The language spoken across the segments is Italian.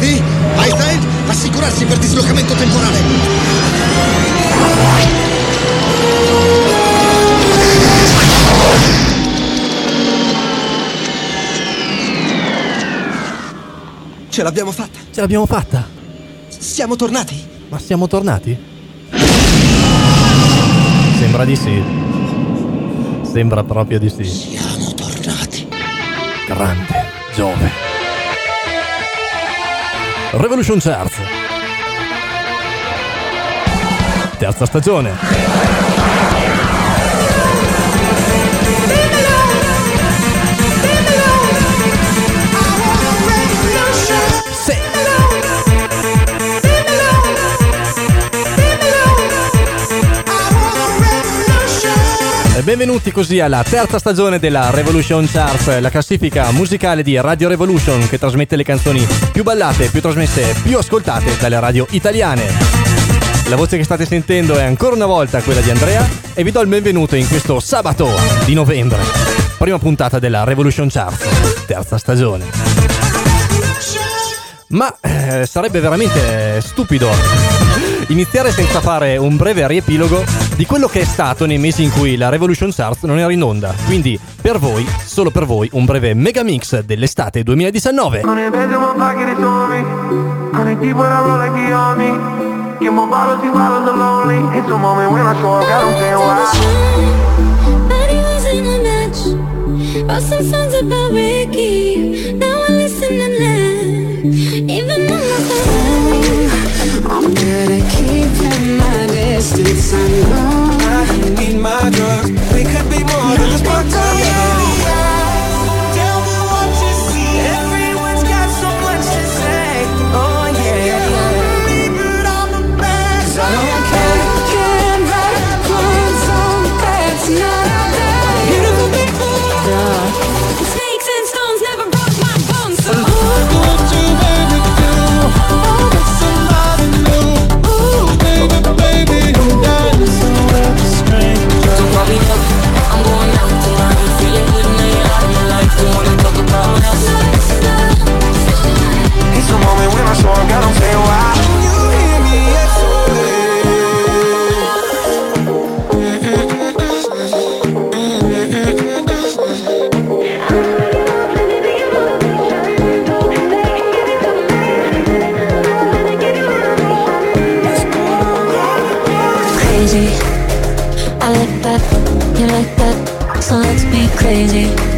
Sì? Einstein? Assicurarsi per dislocamento temporale. Ce l'abbiamo fatta. Ce l'abbiamo fatta. Siamo tornati. Ma siamo tornati? Sembra di sì. Sembra proprio di sì. Siamo tornati. Grande Giove. Revolution Charts. Terza stagione. E benvenuti così alla terza stagione della Revolution Charts, la classifica musicale di Radio Revolution che trasmette le canzoni più ballate, più trasmesse, più ascoltate dalle radio italiane. La voce che state sentendo è ancora una volta quella di Andrea e vi do il benvenuto in questo sabato di novembre, prima puntata della Revolution Charts, terza stagione. Ma eh, sarebbe veramente stupido iniziare senza fare un breve riepilogo di quello che è stato nei mesi in cui la Revolution Charts non era in onda. Quindi, per voi, solo per voi, un breve mega mix dell'estate 2019. Non ne vedo ma paghi di suoni Non è tipo la rola che ami Che mo ballo si ballo the lonely It's a moment when I show up, I don't say why Body was in a match. Wrote some songs about Ricky. Now I'm good at keeping my distance. I know I need my drugs We could be more than just part crazy.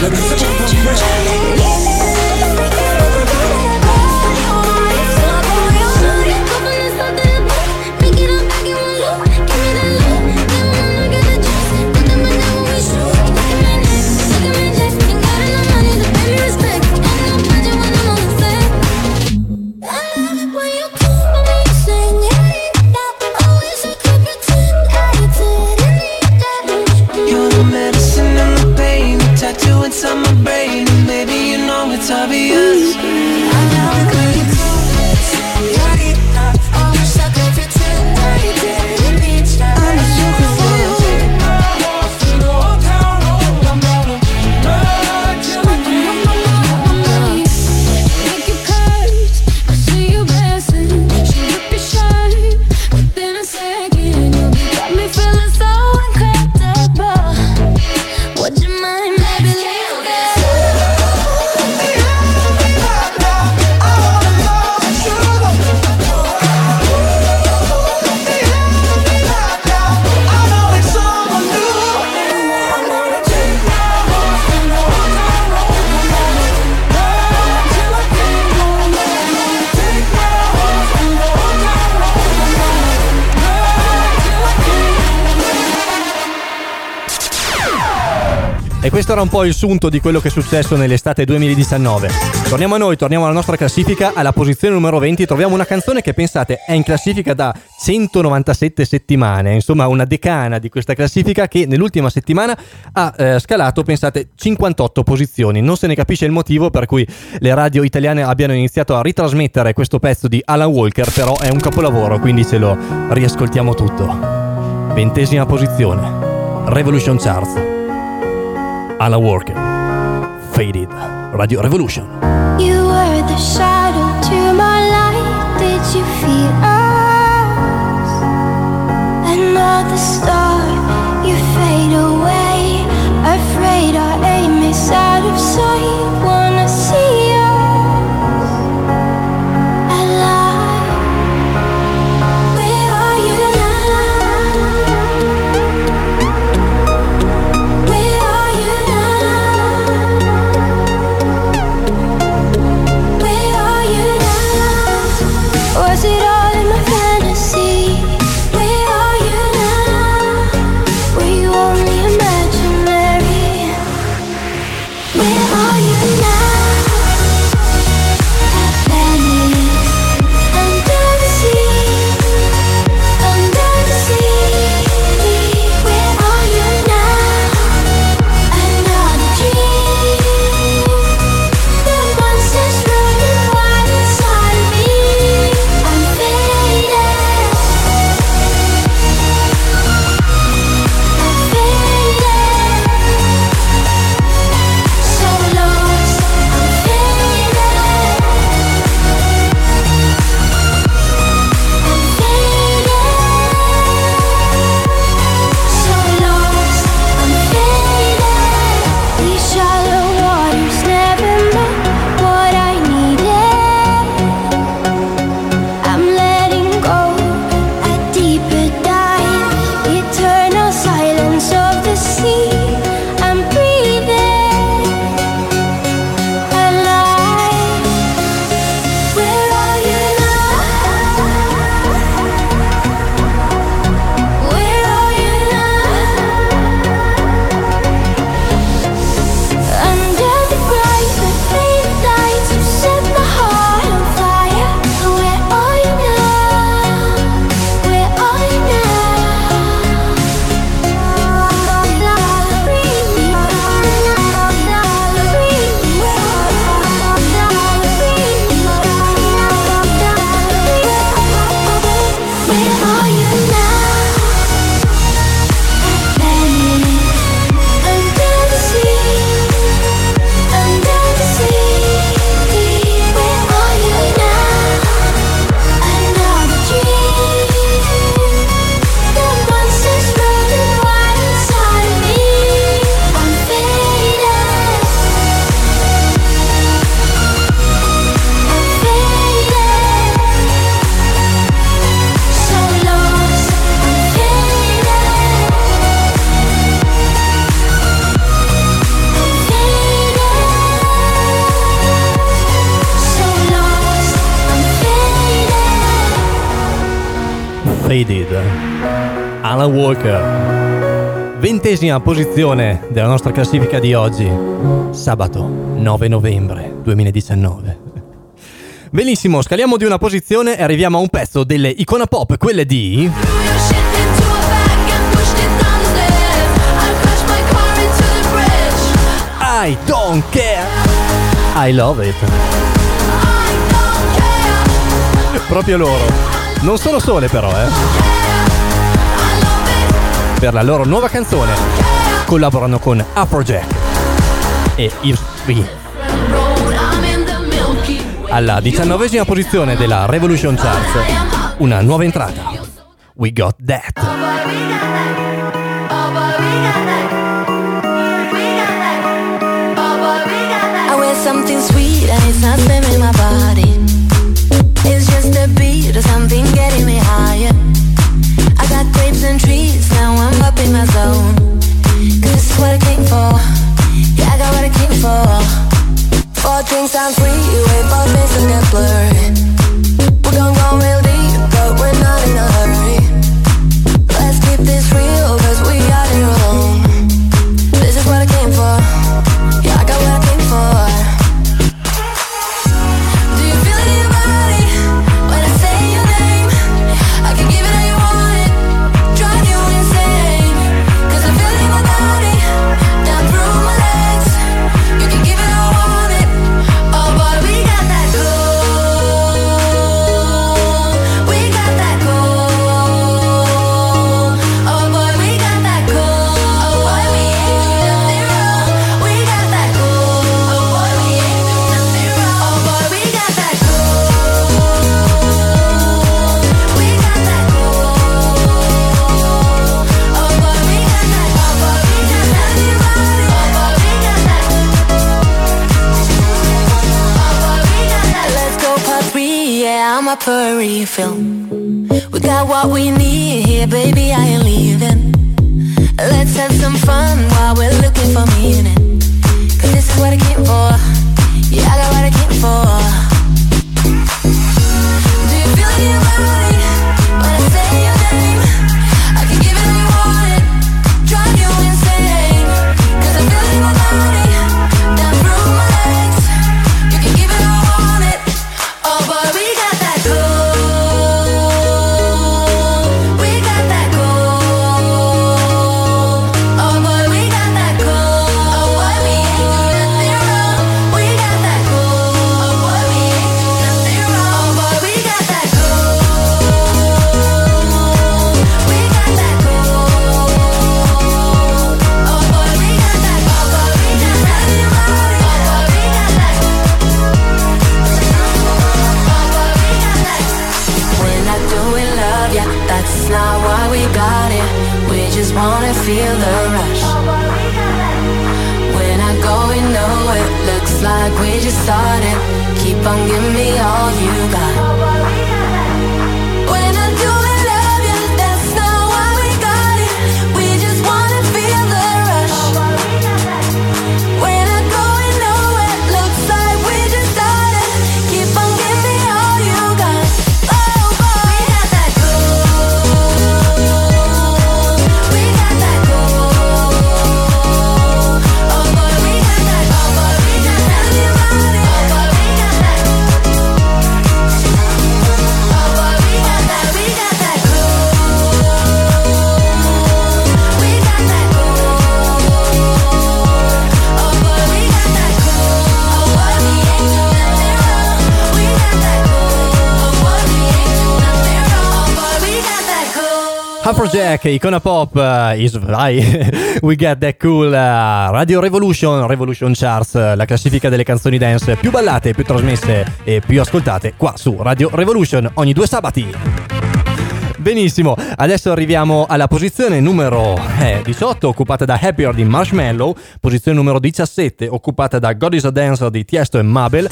Let me set you on pressure. Era un po' il sunto di quello che è successo nell'estate 2019. Torniamo a noi, torniamo alla nostra classifica. Alla posizione numero 20 troviamo una canzone che pensate è in classifica da 197 settimane, insomma una decana di questa classifica che nell'ultima settimana ha eh, scalato, pensate, 58 posizioni. Non se ne capisce il motivo per cui le radio italiane abbiano iniziato a ritrasmettere questo pezzo di Alan Walker, però è un capolavoro, quindi ce lo riascoltiamo tutto. Ventesima posizione, Revolution Charts. Alan Walker, Faded, Radio Revolution. You were the shadow to my light. Did you feel us? Another star, Ventesima posizione della nostra classifica di oggi, sabato 9 novembre 2019. Benissimo, scaliamo di una posizione e arriviamo a un pezzo delle icona pop, quelle di... I don't care. I love it. Proprio loro. Non sono sole però, eh. Per la loro nuova canzone collaborano con Afrojack e V. Alla diciannovesima posizione della Revolution Charts, una nuova entrata. We got that. Something sweet and it's not spamming my body. It's just a beat or something getting me higher. I got grapes and trees, for. Yeah, I got what I came for. Four drinks on free, wait for face to get blurry. We're gonna go real deep, but we're not in a hurry. For a refill. We got what we need here, baby. I ain't leaving. Let's have some fun while we're looking for meaning. Afrojack, Icona Pop, uh, is vai. We Get That Cool, uh, Radio Revolution, Revolution Charts, uh, la classifica delle canzoni dance più ballate, più trasmesse e più ascoltate qua su Radio Revolution ogni due sabati. Benissimo, adesso arriviamo alla posizione numero eh, 18 occupata da Happier di Marshmallow, posizione numero 17 occupata da God is a Dancer di Tiesto e Mabel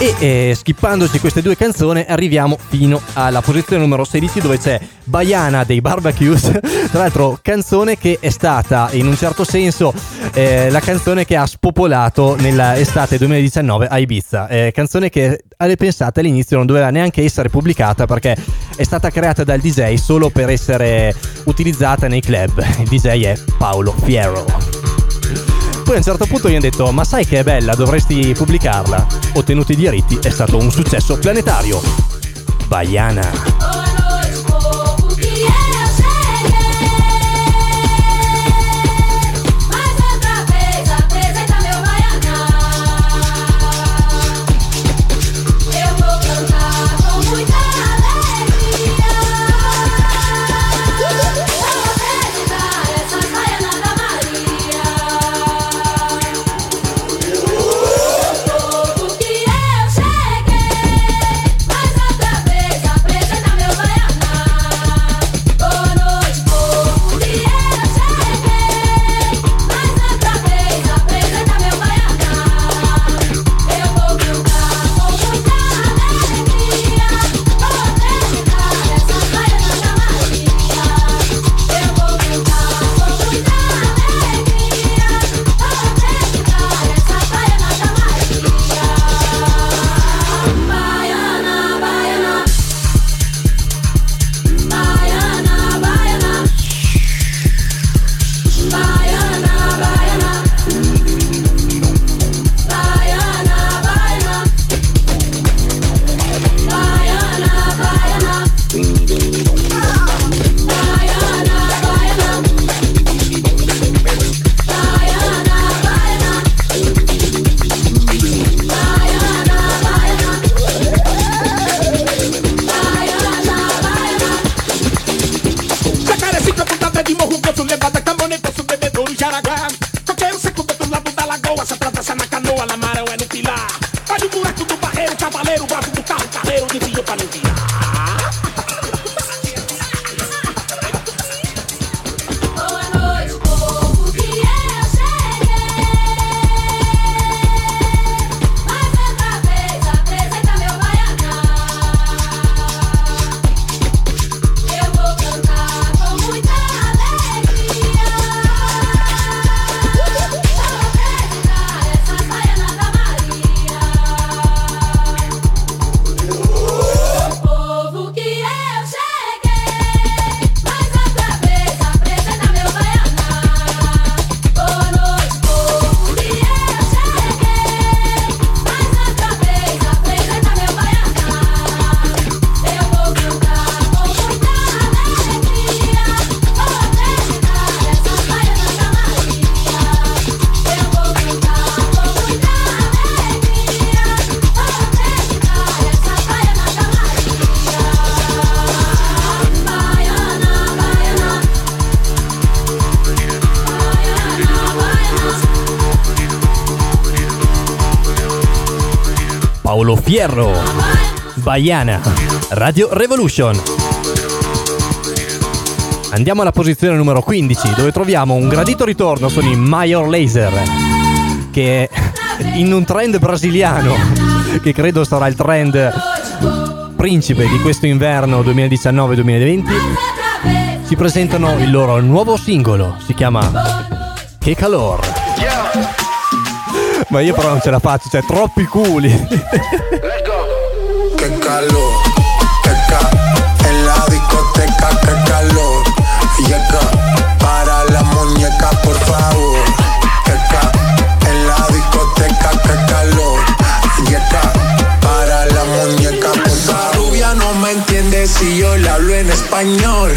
e eh, skippandoci queste due canzoni arriviamo fino alla posizione numero 16 dove c'è Baiana dei Barbecues, tra l'altro canzone che è stata in un certo senso eh, la canzone che ha spopolato nell'estate 2019 a Ibiza, eh, canzone che alle pensate all'inizio non doveva neanche essere pubblicata perché è stata creata dal DJ solo per essere utilizzata nei club, il DJ è Paolo Fierro. Poi a un certo punto io ho detto, ma sai che è bella, dovresti pubblicarla. Ottenuti i diritti, è stato un successo planetario. Baiana. Fierro. Baiana. Radio Revolution. Andiamo alla posizione numero 15 dove troviamo un gradito ritorno con i Major Laser che in un trend brasiliano che credo sarà il trend principe di questo inverno 2019-2020 ci presentano il loro nuovo singolo, si chiama Che calor. Ma io però non ce la faccio, cioè troppi culi. Calor, que en la discoteca, qué calor. Llega para la muñeca, por favor. Que en la discoteca, qué calor. Llega para la muñeca, por favor. Rubia no me entiende si yo le hablo en español.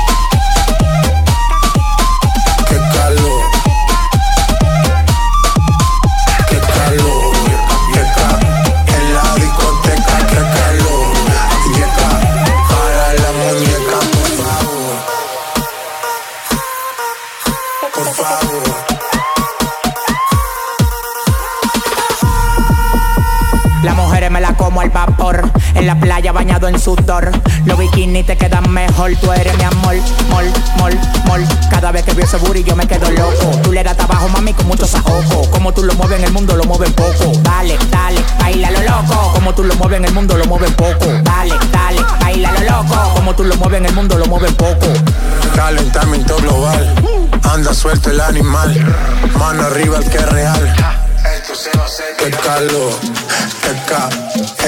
La playa bañado en sudor. Los bikinis te quedan mejor. Tú eres mi amor, mol, mol, mol. Cada vez que veo ese booty yo me quedo loco. Tú le das trabajo, mami, con mucho sajoco. Como tú lo mueves en el mundo, lo mueves poco. Dale, dale, baila lo loco. Como tú lo mueves en el mundo, lo mueves poco. Dale, dale, baila lo loco. Como tú lo mueves en el mundo, lo mueves poco. Calentamiento global. Anda suelto el animal. Mano arriba el que es real. Qué calor, qué ca.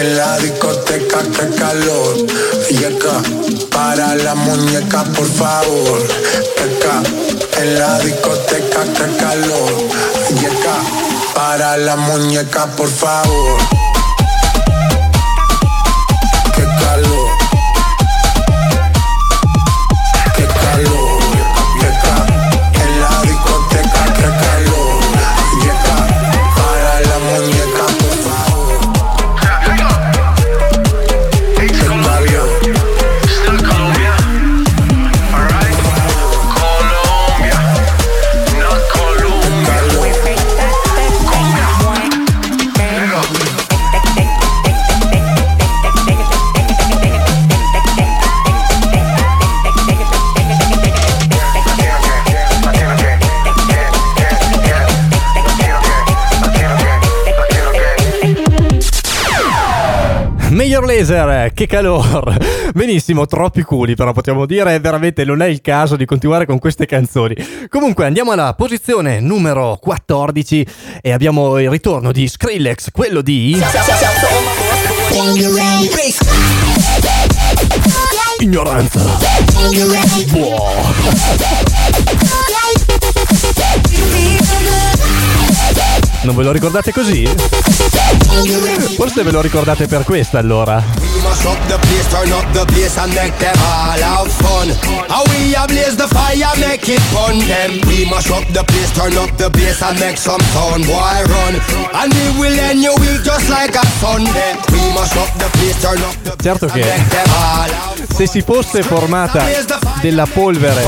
En la discoteca, qué calor. Llega para la muñeca, por favor. Qué ca. En la discoteca, qué calor. Llega para la muñeca, por favor. Laser, che calor! Benissimo, troppi culi, però potremmo dire veramente non è il caso di continuare con queste canzoni. Comunque andiamo alla posizione numero 14 e abbiamo il ritorno di Skrillex, quello di Ignoranza. Non ve lo ricordate così? Forse ve lo ricordate per questa allora. Certo che se si fosse formata della polvere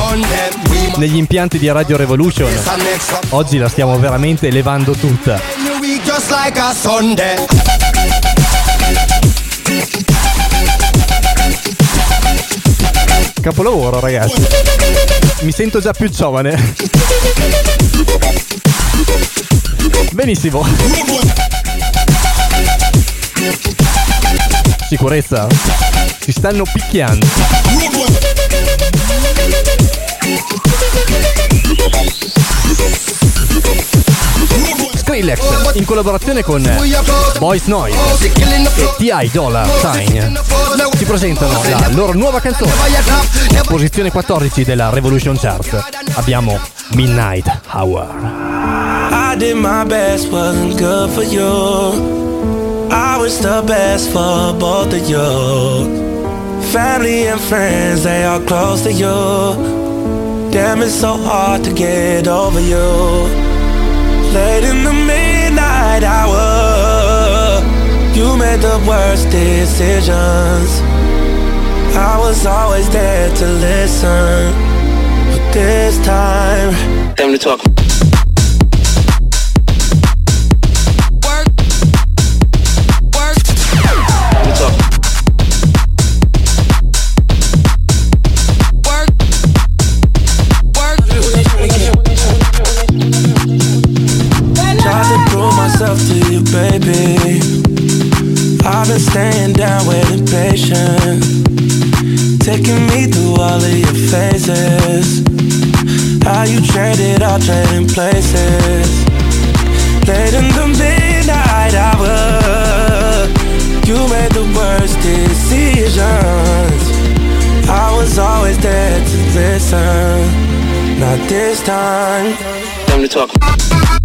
negli impianti di Radio Revolution, oggi la stiamo veramente levando tutta. Just like a Sunday. Capolavoro, ragazzi. Mi sento già più giovane. Benissimo. Sicurezza. Si stanno picchiando. Skrillex in collaborazione con Boys Noise e T.I. Dollar Sign ci presentano la loro nuova canzone. Posizione 14 della Revolution Chart. Abbiamo Midnight Hour. I was the best for both of you. Family and friends, they are close to you. Damn, it's so hard to get over you. Late in the midnight hour, you made the worst decisions. I was always there to listen. But this time, Time to talk. Taking me through all of your phases. How you traded all trading places. Late in the midnight hour, you made the worst decisions. I was always there to listen, not this time. Time to talk.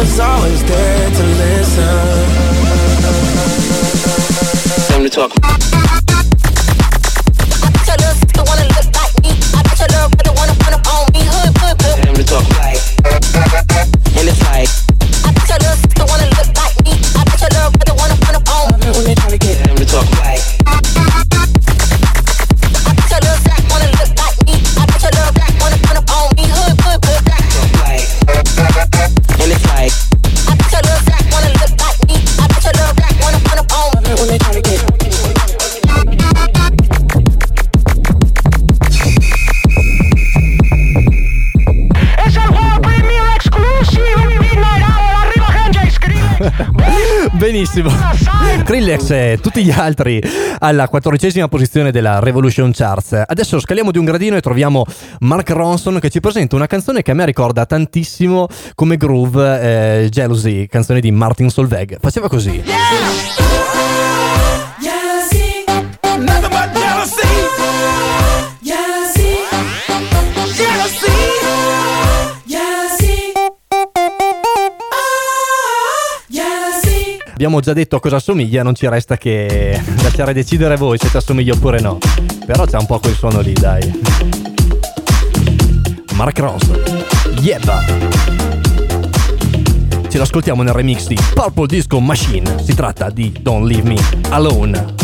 Was always there to listen. Time to talk. Time to talk. Benissimo. Skrillex e tutti gli altri alla quattordicesima posizione della Revolution Charts. Adesso scaliamo di un gradino e troviamo Mark Ronson che ci presenta una canzone che a me ricorda tantissimo come groove eh, Jealousy, canzone di Martin Solveig. Faceva così. Jealousy, Abbiamo già detto a cosa assomiglia, non ci resta che lasciare decidere voi se ti assomiglia oppure no. Però c'è un po' quel suono lì, dai. Mark Ronson. Yeba. Ce l'ascoltiamo nel remix di Purple Disco Machine. Si tratta di Don't Leave Me Alone.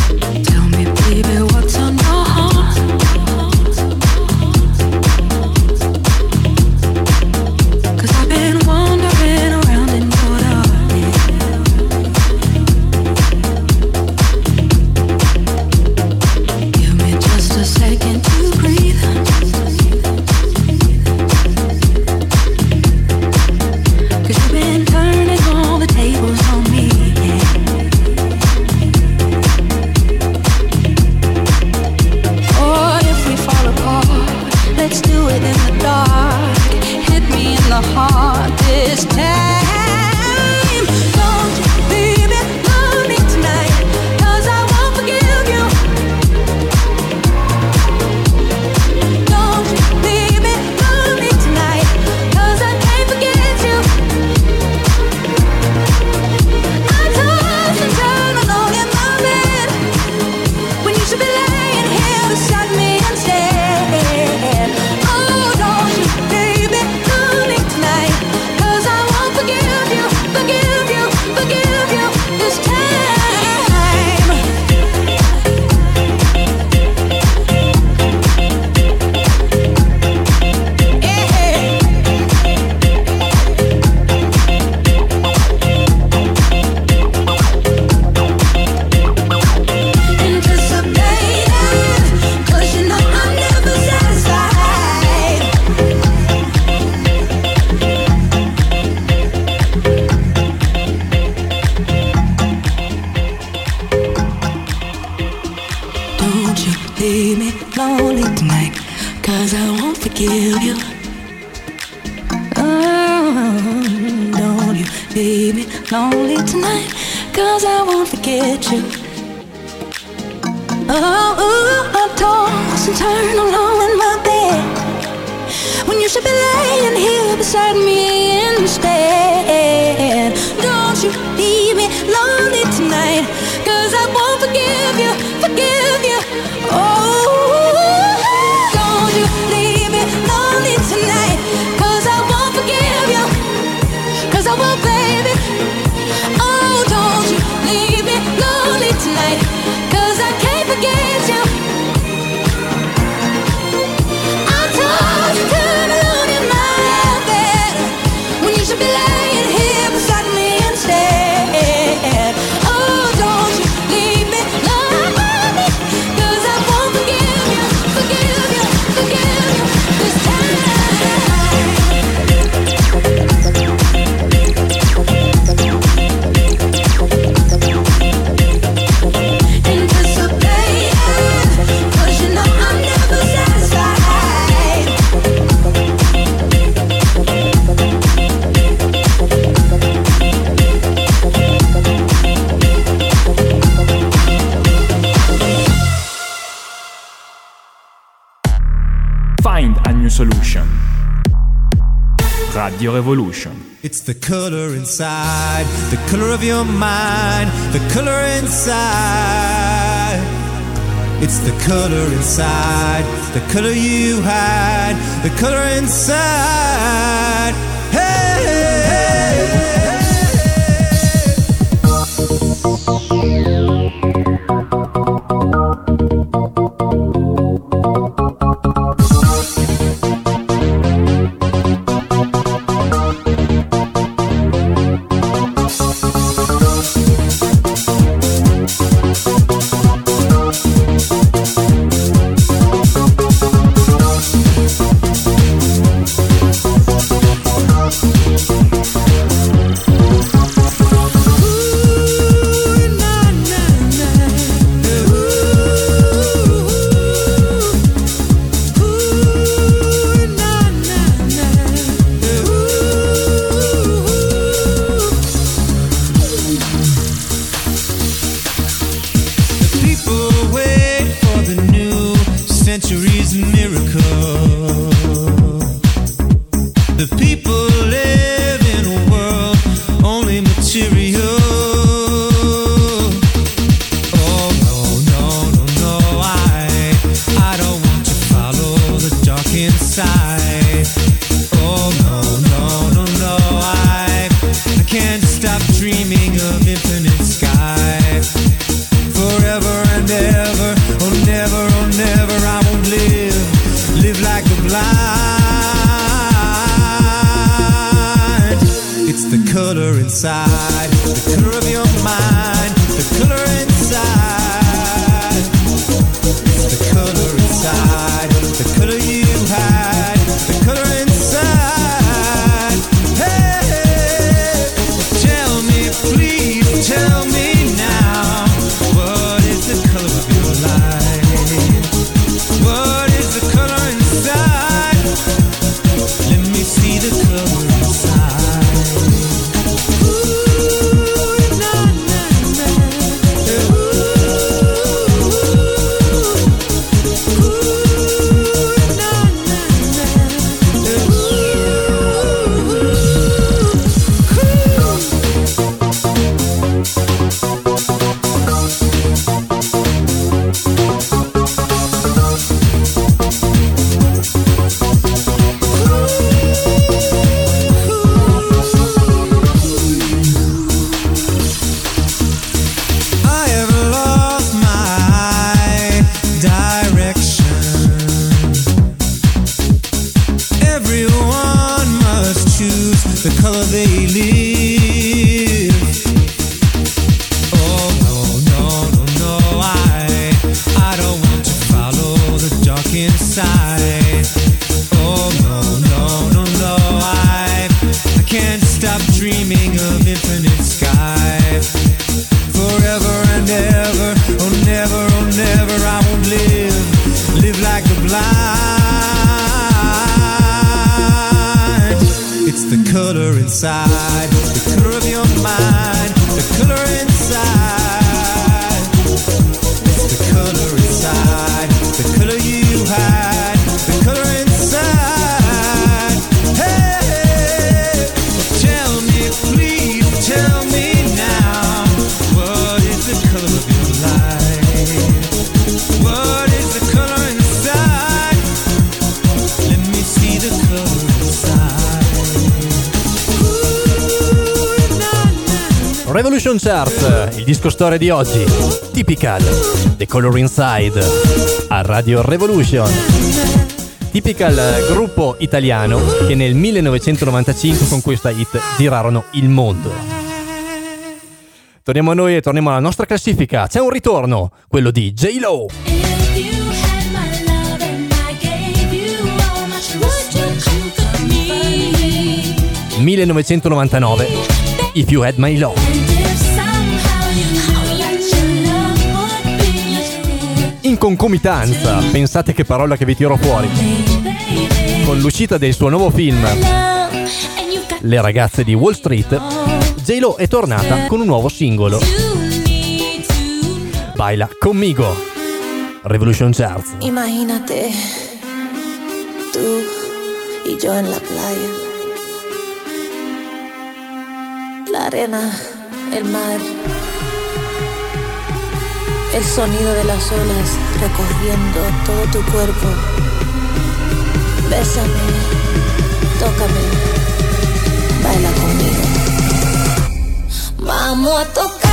Revolution. It's the color inside, the color of your mind, the color inside. It's the color inside, the color you hide, the color inside. Hey! hey, hey. Everyone must choose the color they live. Revolution Chart, il disco storia di oggi. Typical, The Color Inside, a Radio Revolution. Typical gruppo italiano che nel 1995 con questa hit girarono il mondo. Torniamo a noi e torniamo alla nostra classifica. C'è un ritorno, quello di J-Lo. 1999 If You Had My Love In concomitanza, pensate che parola che vi tiro fuori. Con l'uscita del suo nuovo film Le ragazze di Wall Street J-Lo è tornata con un nuovo singolo. Baila conmigo. Revolution Charts Imagínate, tú y yo en la playa. La arena, el mar, el sonido de las olas recorriendo todo tu cuerpo. Bésame, tócame, baila conmigo. Vamos a tocar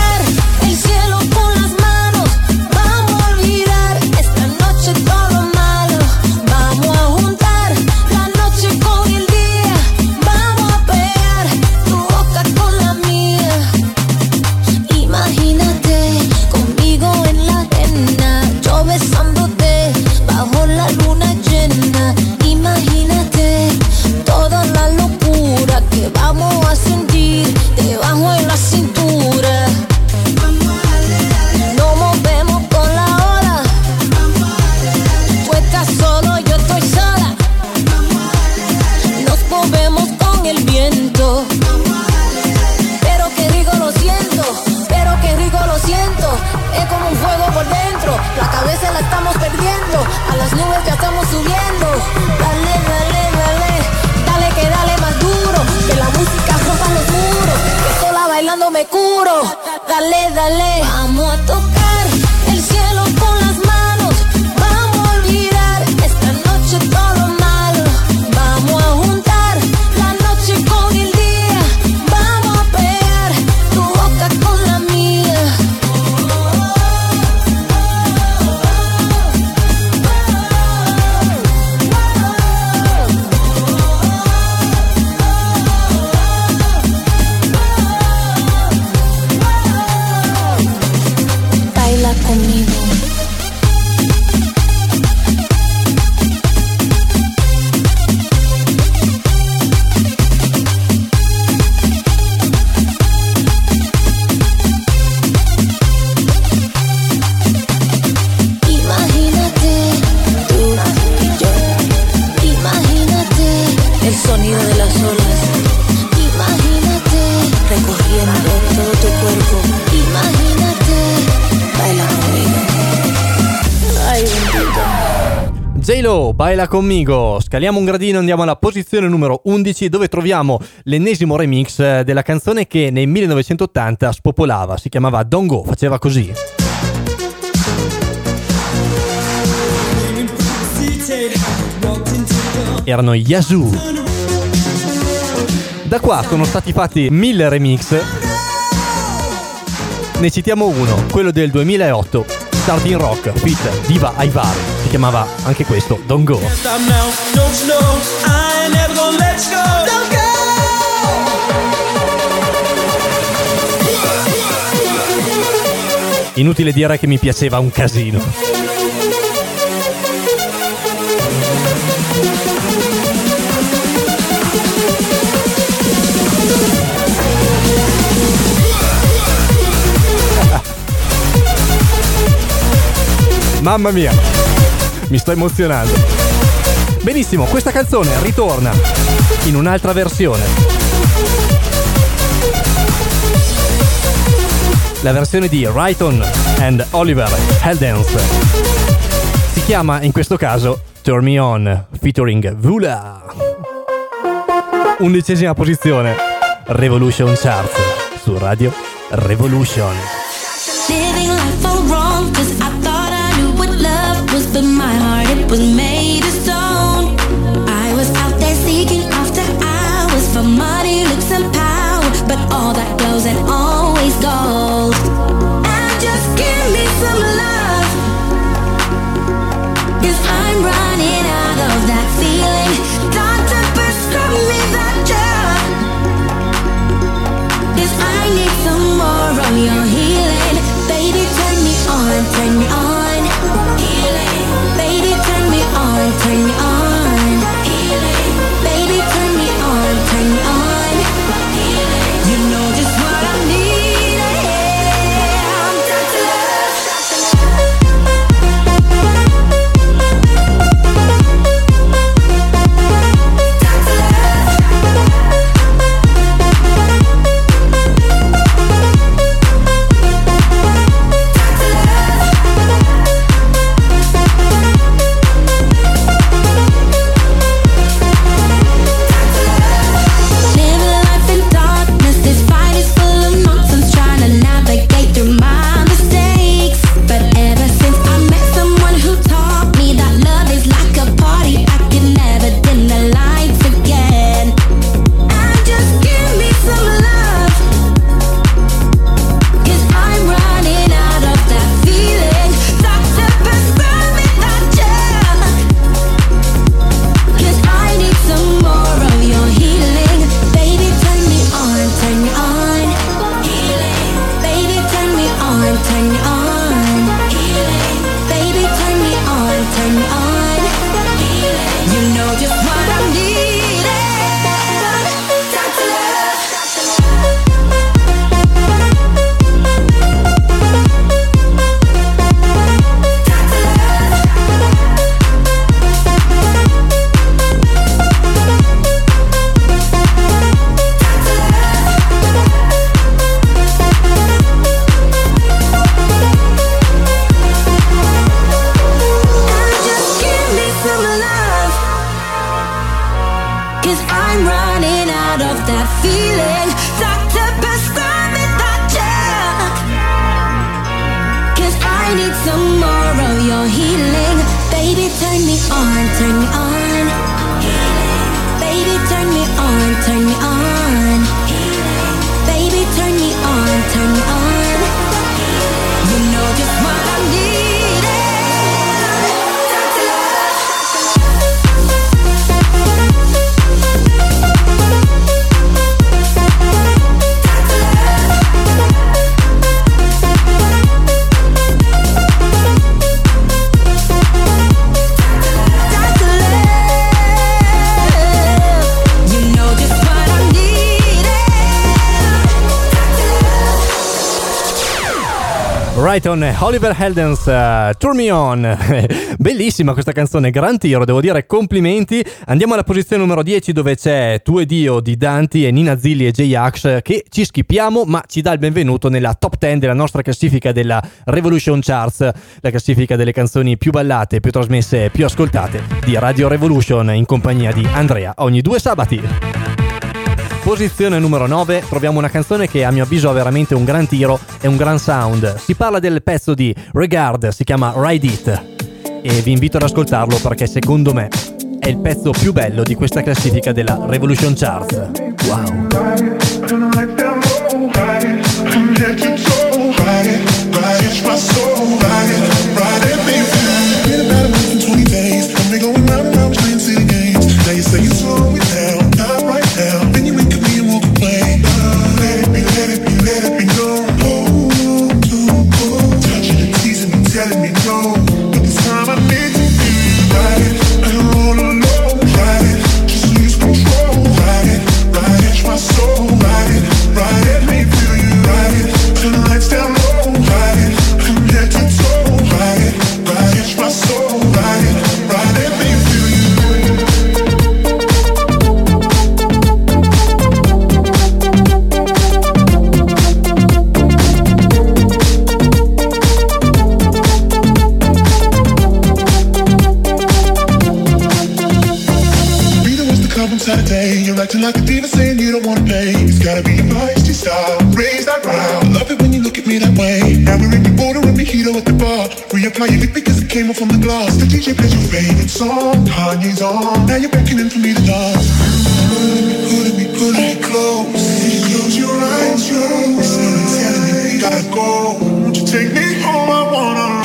Dale, dale. Baila conmigo. Scaliamo un gradino, andiamo alla posizione numero 11 dove troviamo l'ennesimo remix eh, della canzone che nel 1980 spopolava. Si chiamava Don't Go, faceva così. Erano Yazoo. Da qua sono stati fatti mille remix. Ne citiamo uno, quello del 2008, Sardin Rock, feat Diva Aivari. Si chiamava anche questo. Don't go. Inutile dire che mi piaceva un casino. Mamma mia, mi sto emozionando. Benissimo, questa canzone ritorna in un'altra versione. La versione di Rayton and Oliver Heldens. Si chiama in questo caso Turn Me On featuring Vula. Undicesima posizione, Revolution Charts su Radio Revolution. Rayton e Oliver Heldens, uh, Turn Me On. Bellissima questa canzone, gran tiro, devo dire complimenti. Andiamo alla posizione numero 10 dove c'è Tu e Dio di Danti e Nina Zilli e J-Ax che ci schipiamo ma ci dà il benvenuto nella top 10 della nostra classifica della Revolution Charts, la classifica delle canzoni più ballate, più trasmesse e più ascoltate di Radio Revolution in compagnia di Andrea ogni due sabati. Posizione numero 9 troviamo una canzone che a mio avviso ha veramente un gran tiro e un gran sound. Si parla del pezzo di Regard, si chiama Ride It e vi invito ad ascoltarlo perché secondo me è il pezzo più bello di questa classifica della Revolution Charts. Wow. Reapply your lip because it came off from the glass. The DJ plays your favorite song. Kanye's on. Now you're beckoning for me to dance. Pulling me, pulling me close. Close your eyes, yo. Someone's telling me we gotta go. Won't you take me home? I wanna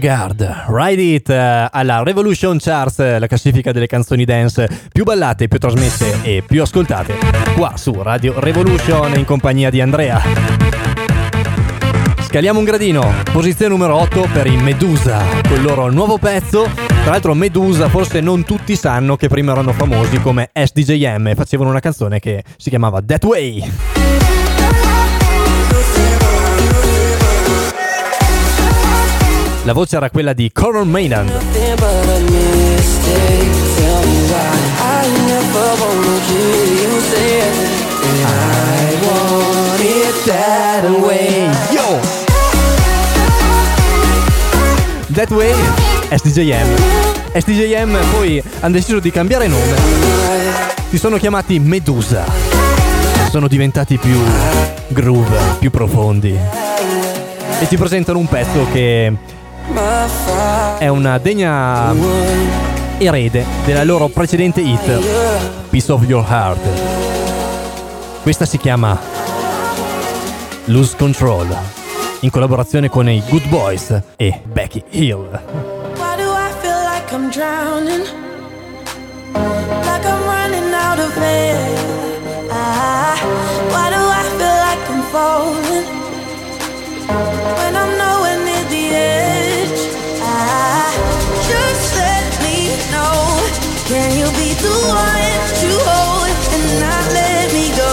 Regard, Ride It eh, alla Revolution Charts, eh, la classifica delle canzoni dance più ballate, più trasmesse e più ascoltate, qua su Radio Revolution in compagnia di Andrea. Scaliamo un gradino, posizione numero 8 per i Medusa, con il loro nuovo pezzo. Tra l'altro Medusa forse non tutti sanno che prima erano famosi come SDJM facevano una canzone che si chiamava That Way. La voce era quella di Conor Maynard. That way. SDJM. SDJM poi hanno deciso di cambiare nome. Si sono chiamati Medusa. Sono diventati più groove, più profondi. E ci presentano un pezzo che è una degna erede della loro precedente hit, Piece of Your Heart. Questa si chiama Lose Control, in collaborazione con i Good Boys e Becky Hill. Why do I feel like I'm drowning? Like I'm running out of air. Ah, why do I feel like I'm falling? When I'm Can you be the one to hold and not let me go?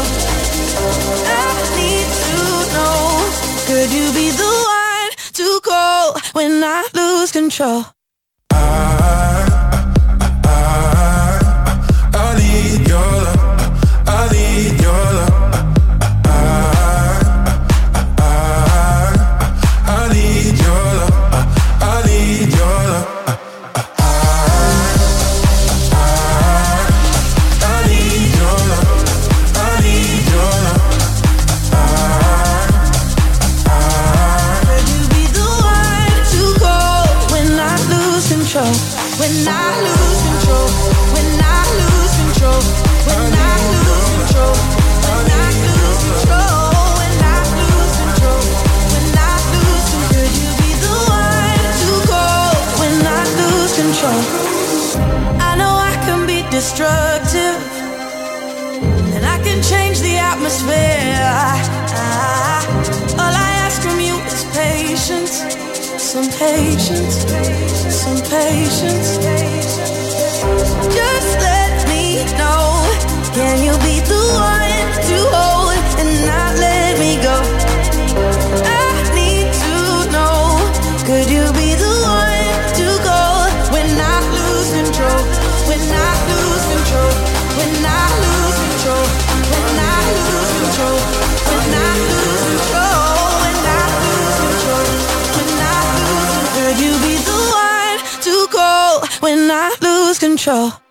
I need to know. Could you be the one to call when I lose control? Destructive. And I can change the atmosphere. All I ask from you is patience. Some patience. Some patience. Just let me know. Can you be the one to hold and not let me go? Control?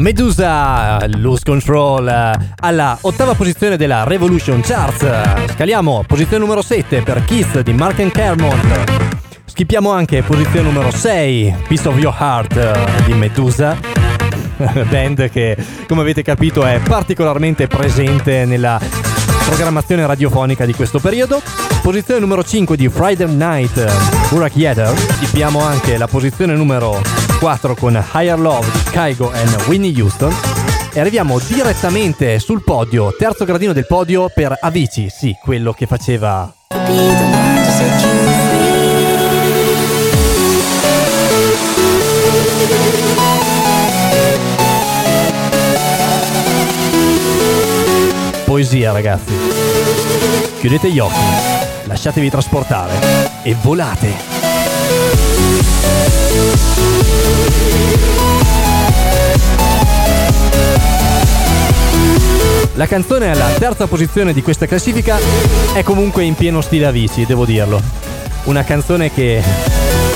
Medusa, Lose Control, alla ottava posizione della Revolution Charts. Scaliamo, posizione numero 7 per Kiss di Mark and Kermont. Schippiamo anche posizione numero 6, Piece of Your Heart di Medusa. Band che, come avete capito, è particolarmente presente nella programmazione radiofonica di questo periodo. Posizione numero 5 di Friday Night, Burak Yedder. Schippiamo anche la posizione numero 4 con Higher Love di Kygo e Winnie Houston. E arriviamo direttamente sul podio, terzo gradino del podio per Avicii, sì, quello che faceva poesia, ragazzi. Chiudete gli occhi, lasciatevi trasportare e volate. La canzone alla terza posizione di questa classifica è comunque in pieno stile Avicii, devo dirlo. Una canzone che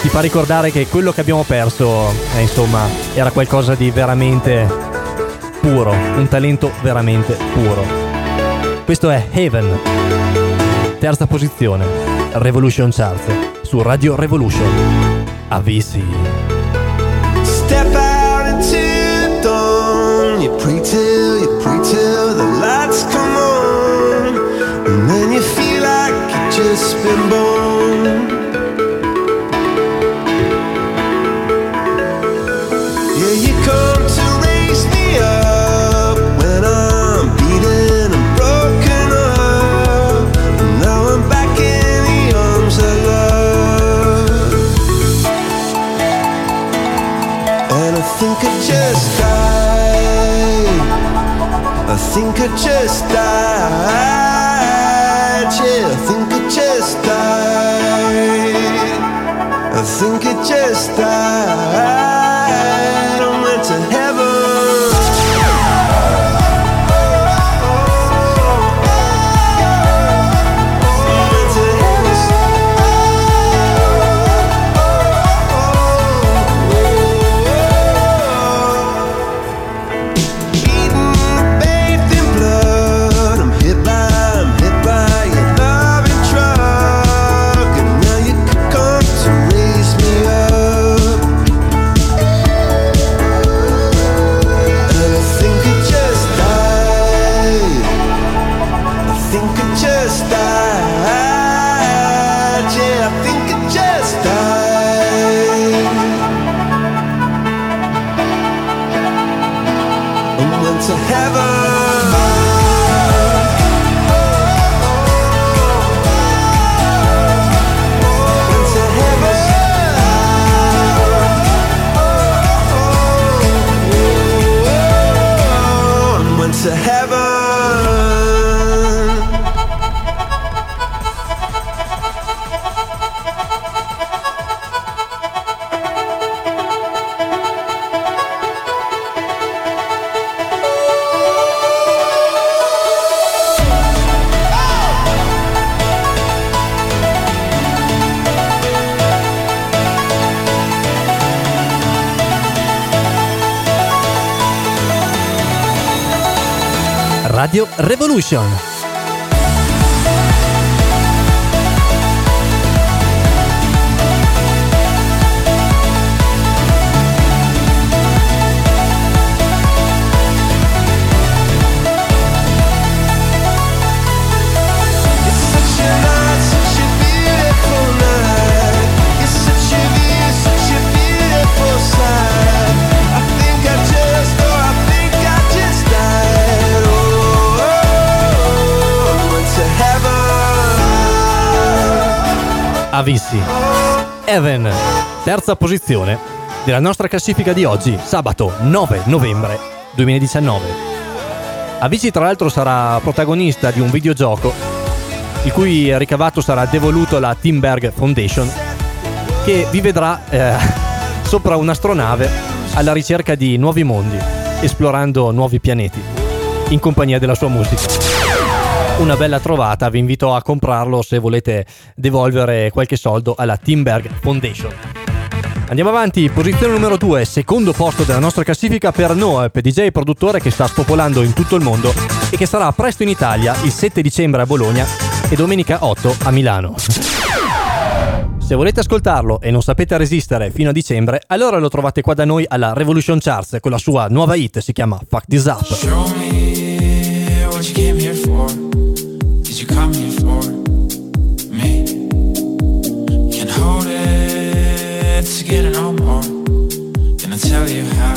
ti fa ricordare che quello che abbiamo perso, eh, insomma, era qualcosa di veramente puro, un talento veramente puro. Questo è Heaven, terza posizione, Revolution Charts, su Radio Revolution. Avicii. Step out into dawn. You pray till, you pray till the lights come on. And then you feel like you've just been born. I just died. I think I just died. Yeah, I think I just died. I think I just died. Revolution. Avicii. Evan, terza posizione della nostra classifica di oggi, sabato 9 novembre 2019. Avicii tra l'altro sarà protagonista di un videogioco il cui ricavato sarà devoluto alla Timberg Foundation che vi vedrà eh, sopra un'astronave alla ricerca di nuovi mondi, esplorando nuovi pianeti, in compagnia della sua musica. Una bella trovata, vi invito a comprarlo se volete devolvere qualche soldo alla Timberg Foundation. Andiamo avanti, posizione numero 2, secondo posto della nostra classifica per Noep, DJ produttore che sta spopolando in tutto il mondo e che sarà presto in Italia il 7 dicembre a Bologna e domenica 8 a Milano. Se volete ascoltarlo e non sapete resistere fino a dicembre, allora lo trovate qua da noi alla Revolution Charts con la sua nuova hit, si chiama Fuck This Up. It together no more. Gonna tell you how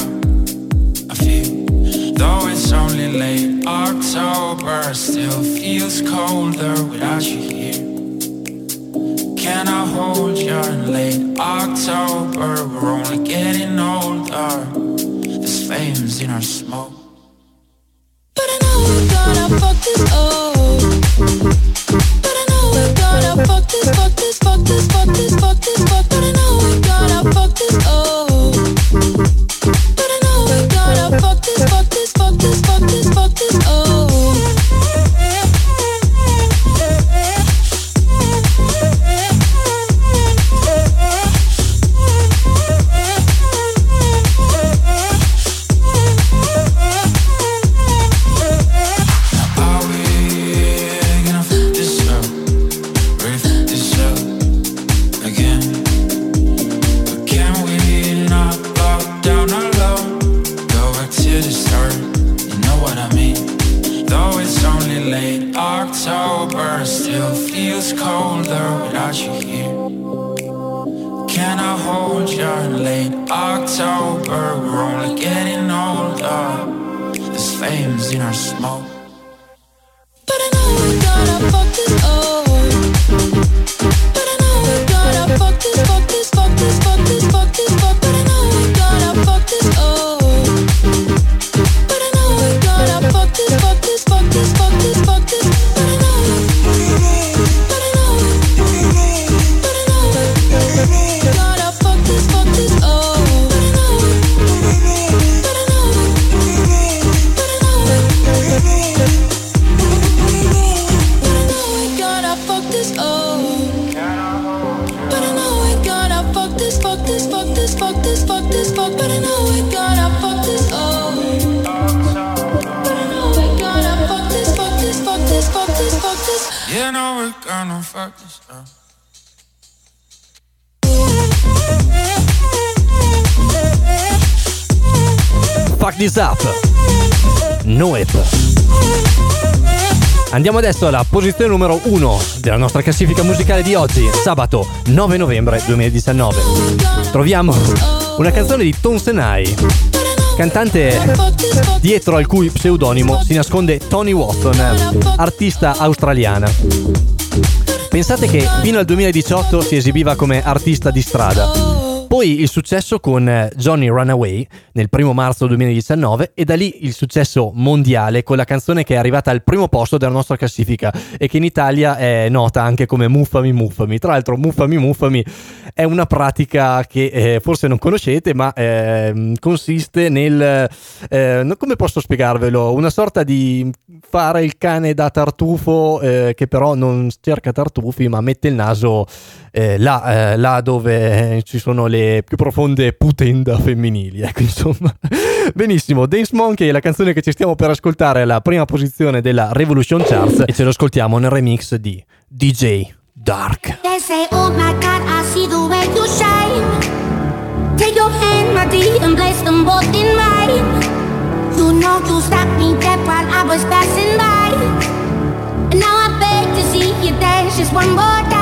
I feel. Though it's only late October, still feels colder without you here. Can I hold you in late October? We're only getting older. There's flames in our smoke. But I know we're gonna fuck this up. But I know we're gonna fuck this, fuck this, fuck this, fuck this, fuck this, fuck. But fuck this up. Andiamo adesso alla posizione numero 1 della nostra classifica musicale di oggi, sabato 9 novembre 2019. Troviamo una canzone di Tom Senai, cantante dietro al cui pseudonimo si nasconde Tony Watson, artista australiana. Pensate che fino al 2018 si esibiva come artista di strada. Poi il successo con eh, Johnny Runaway nel primo marzo 2019 e da lì il successo mondiale con la canzone che è arrivata al primo posto della nostra classifica e che in Italia è nota anche come Muffami Muffami. Tra l'altro Muffami Muffami è una pratica che eh, forse non conoscete ma ehm, consiste nel... eh, come posso spiegarvelo? Una sorta di fare il cane da tartufo eh, che però non cerca tartufi ma mette il naso eh, là, eh, là dove eh, ci sono le più profonde putenda femminili. Ecco, insomma. Benissimo, Dance Monkey è la canzone che ci stiamo per ascoltare alla prima posizione della Revolution Charts e ce lo ascoltiamo nel remix di DJ Dark. They say, oh my God, I see the way you shine. Take your hand, my dear, and place them both in mine. You know you stopped me dead while I was passing by. And now I beg to see you dance just one more time.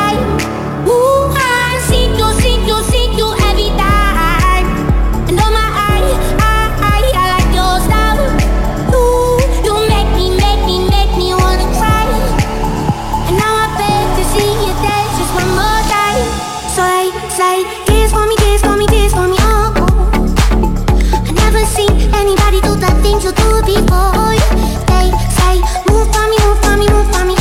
Before. They say, move for me, move for me, move for me,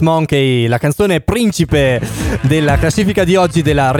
Monkey, la canzone principe della classifica di oggi della